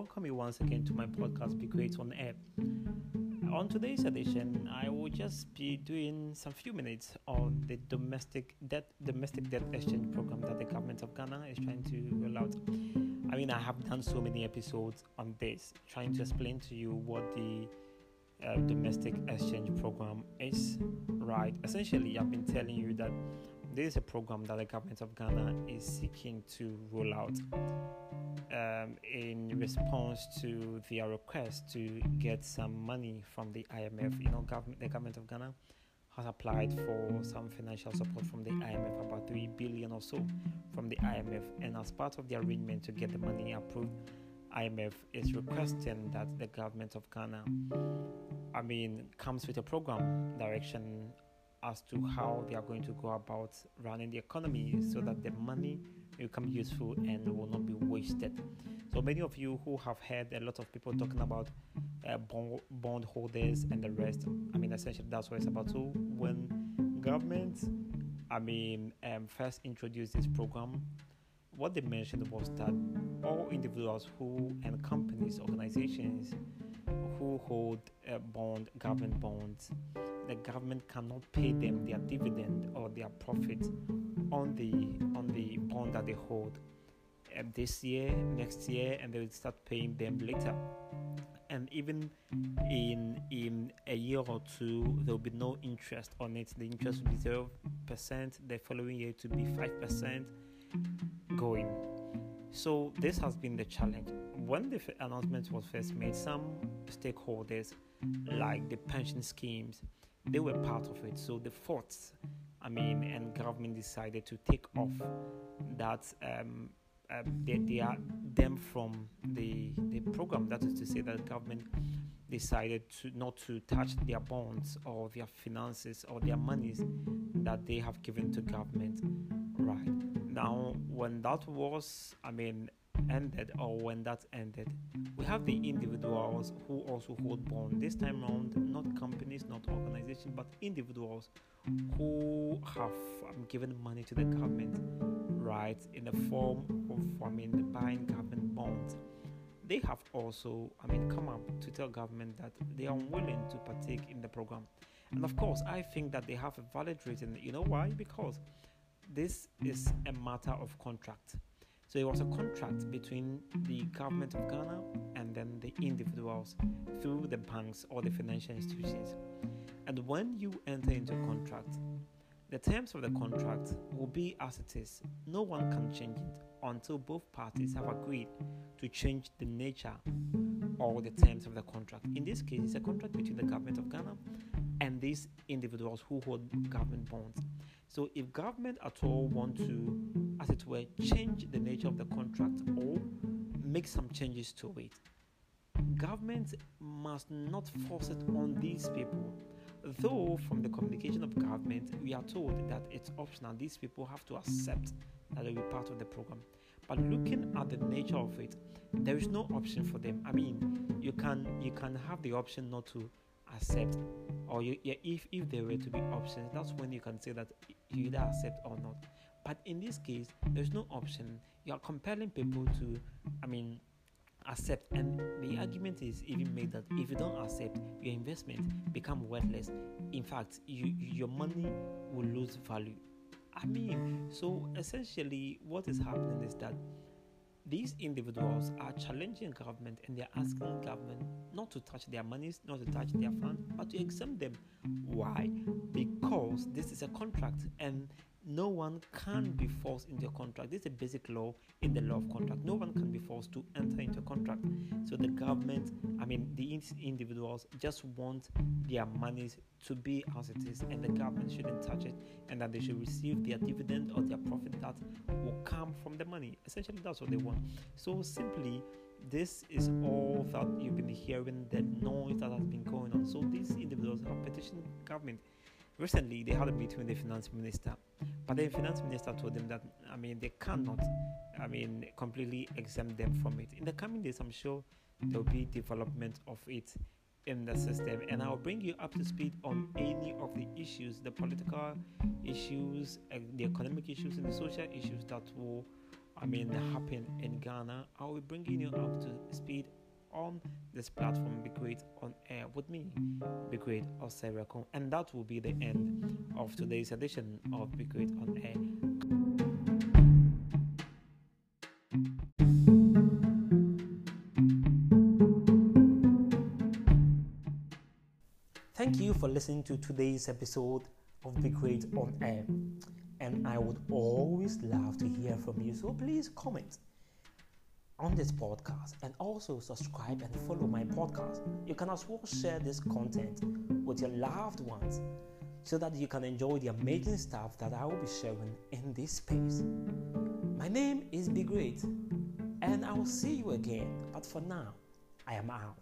welcome you once again to my podcast, Be Great on Air. On today's edition, I will just be doing some few minutes on the domestic debt domestic debt exchange program that the government of Ghana is trying to roll out. I mean, I have done so many episodes on this, trying to explain to you what the uh, domestic exchange program is. Right? Essentially, I've been telling you that this is a program that the government of Ghana is seeking to roll out um, in response to their request to get some money from the IMF. You know, government, the government of Ghana has applied for some financial support from the IMF, about three billion or so from the IMF, and as part of the arrangement to get the money approved, IMF is requesting that the government of Ghana, I mean, comes with a program direction as to how they are going to go about running the economy so that the money will become useful and will not be wasted. So many of you who have heard a lot of people talking about uh, bond, holders and the rest, I mean, essentially that's what it's about. So when government, I mean, um, first introduced this program, what they mentioned was that all individuals who and companies, organizations who hold uh, bond, government bonds, the government cannot pay them their dividend or their profit on the on the bond that they hold this year, next year, and they will start paying them later. And even in in a year or two, there will be no interest on it. The interest will be zero percent. The following year to be five percent going. So this has been the challenge. When the announcement was first made, some stakeholders, like the pension schemes, they were part of it. So the forts, I mean, and government decided to take off that um, uh, they, they are them from the the program. That is to say that government decided to not to touch their bonds or their finances or their monies that they have given to government. Right now, when that was, I mean, ended or when that ended, we have the individuals who also hold bond. This time around, not companies, not organizations, but individuals who have um, given money to the government, right, in the form of, I mean, buying government bonds. They have also, I mean, come up to tell government that they are unwilling to partake in the program. And of course, I think that they have a valid reason. You know why? Because this is a matter of contract. So it was a contract between the government of Ghana and then the individuals through the banks or the financial institutions. And when you enter into a contract, the terms of the contract will be as it is. No one can change it until both parties have agreed to change the nature or the terms of the contract. In this case, it's a contract between the government of Ghana and these individuals who hold government bonds. So if government at all want to, as it were, change the nature of the contract or make some changes to it, government must not force it on these people. Though from the communication of government, we are told that it's optional. These people have to accept that they'll be part of the program. But looking at the nature of it, there is no option for them. I mean, you can you can have the option not to accept, or you, yeah, if if there were to be options, that's when you can say that you either accept or not. But in this case, there's no option. You are compelling people to, I mean, accept. And the argument is even made that if you don't accept, your investment become worthless. In fact, you your money will lose value. I mean, so essentially, what is happening is that these individuals are challenging government and they're asking government not to touch their monies, not to touch their funds, but to exempt them. Why? Because this is a contract and no one can be mm-hmm. forced into a contract. This is a basic law in the law of contract. No one can be forced to enter into a contract. So the government, I mean, the individuals just want their monies to be as it is, and the government shouldn't touch it, and that they should receive their dividend or their profit that will come from the money. Essentially, that's what they want. So simply, this is all that you've been hearing, the noise that has been going on. So these individuals have petitioned government recently they had a meeting with the finance minister but the finance minister told them that i mean they cannot i mean completely exempt them from it. In the coming days i'm sure there will be development of it in the system. And i'll bring you up to speed on any of the issues the political issues uh, the economic issues and the social issues that will I mean, happen in Ghana, I will bring you up to speed on this platform Be Great on air with me, Be Great Osereko. And that will be the end of today's edition of Be Great on air. Thank you for listening to today's episode of Be Great on Air. And I would always love to hear from you, so please comment on this podcast and also subscribe and follow my podcast. You can as well share this content with your loved ones so that you can enjoy the amazing stuff that I will be sharing in this space. My name is Be Great, and I will see you again. But for now, I am out.